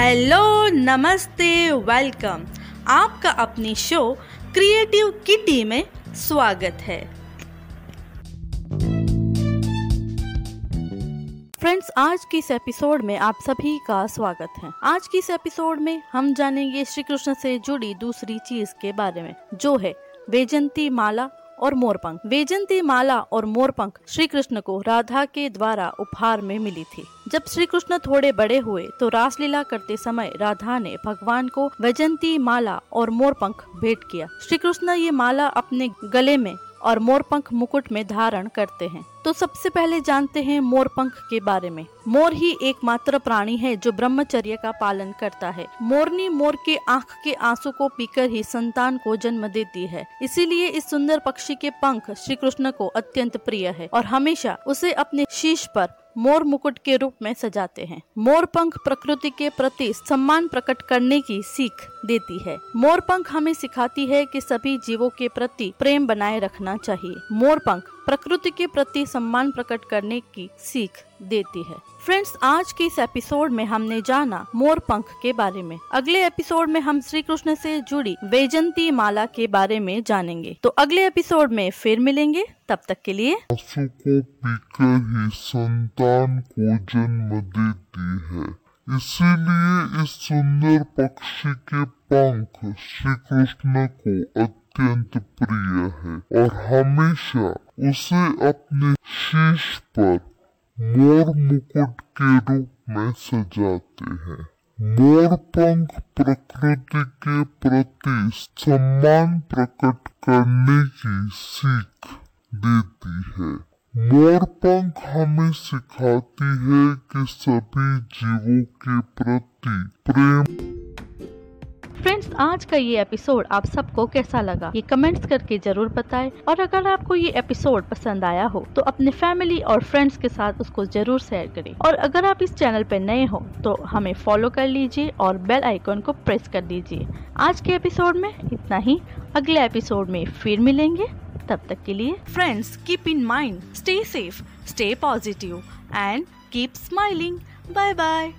Hello, नमस्ते, welcome. आपका अपनी शो क्रिएटिव किटी में स्वागत है। फ्रेंड्स, आज की इस एपिसोड में आप सभी का स्वागत है। आज की इस एपिसोड में हम जानेंगे श्री कृष्ण से जुड़ी दूसरी चीज़ के बारे में, जो है वेजंती माला। और मोरपंख। वेजंती माला और मोरपंख श्री कृष्ण को राधा के द्वारा उपहार में मिली थी। जब श्री कृष्ण थोड़े बड़े हुए तो रासलीला करते समय राधा ने भगवान को वैजंती माला और मोरपंख भेंट किया। श्री कृष्ण ये माला अपने गले में और मोरपंख मुकुट में धारण करते हैं। तो सबसे पहले जानते हैं मोरपंख के बारे में। मोर ही एकमात्र प्राणी है जो ब्रह्मचर्य का पालन करता है। मोरनी मोर के आँख के आँसू को पीकर ही संतान को जन्म देती है। इसीलिए इस सुंदर पक्षी के पंख श्री कृष्ण को अत्यंत प्रिय है और हमेशा उसे अपने शीश पर मोर मुकुट के रूप में सजाते हैं। मोर पंख प्रकृति के प्रति सम्मान प्रकट करने की सीख देती है। मोर पंख हमें सिखाती है कि सभी जीवों के प्रति प्रेम बनाए रखना चाहिए। मोर पंख प्रकृति के प्रति सम्मान प्रकट करने की सीख देती है। फ्रेंड्स, आज के इस एपिसोड में हमने जाना मोर पंख के बारे में। अगले एपिसोड में हम श्री कृष्ण से जुड़ी वैजंती माला के बारे में जानेंगे। तो अगले एपिसोड में फिर मिलेंगे। तब तक के लिए को ही संतान को जन्म देती है। इसीलिए इस सुंदर पक्षी के पंख श्री कृष्ण को अत्यंत प्रिय है और हमेशा उसे अपने शीश पर मोर मुकुट के रूप में सजाते हैं। मोर पंख प्रकृति के प्रति सम्मान प्रकट करने की सीख देती है। मोर पंख हमें सिखाती है कि सभी जीवों के प्रति प्रेम। फ्रेंड्स आज का ये एपिसोड आप सबको कैसा लगा? ये कमेंट्स करके ज़रूर बताएँ। और अगर आपको ये एपिसोड पसंद आया हो तो अपने फैमिली और फ्रेंड्स के साथ उसको ज़रूर शेयर करें। और अगर आप इस चैनल पे नए हो तो हमें फॉलो कर लीजिए और बेल आइकॉन को प्रेस कर दीजिए। आज के एपिसोड में इतना ही। अगले एपिसोड में फिर मिलेंगे। तब तक के लिए friends keep in mind stay safe stay positive and keep smiling bye bye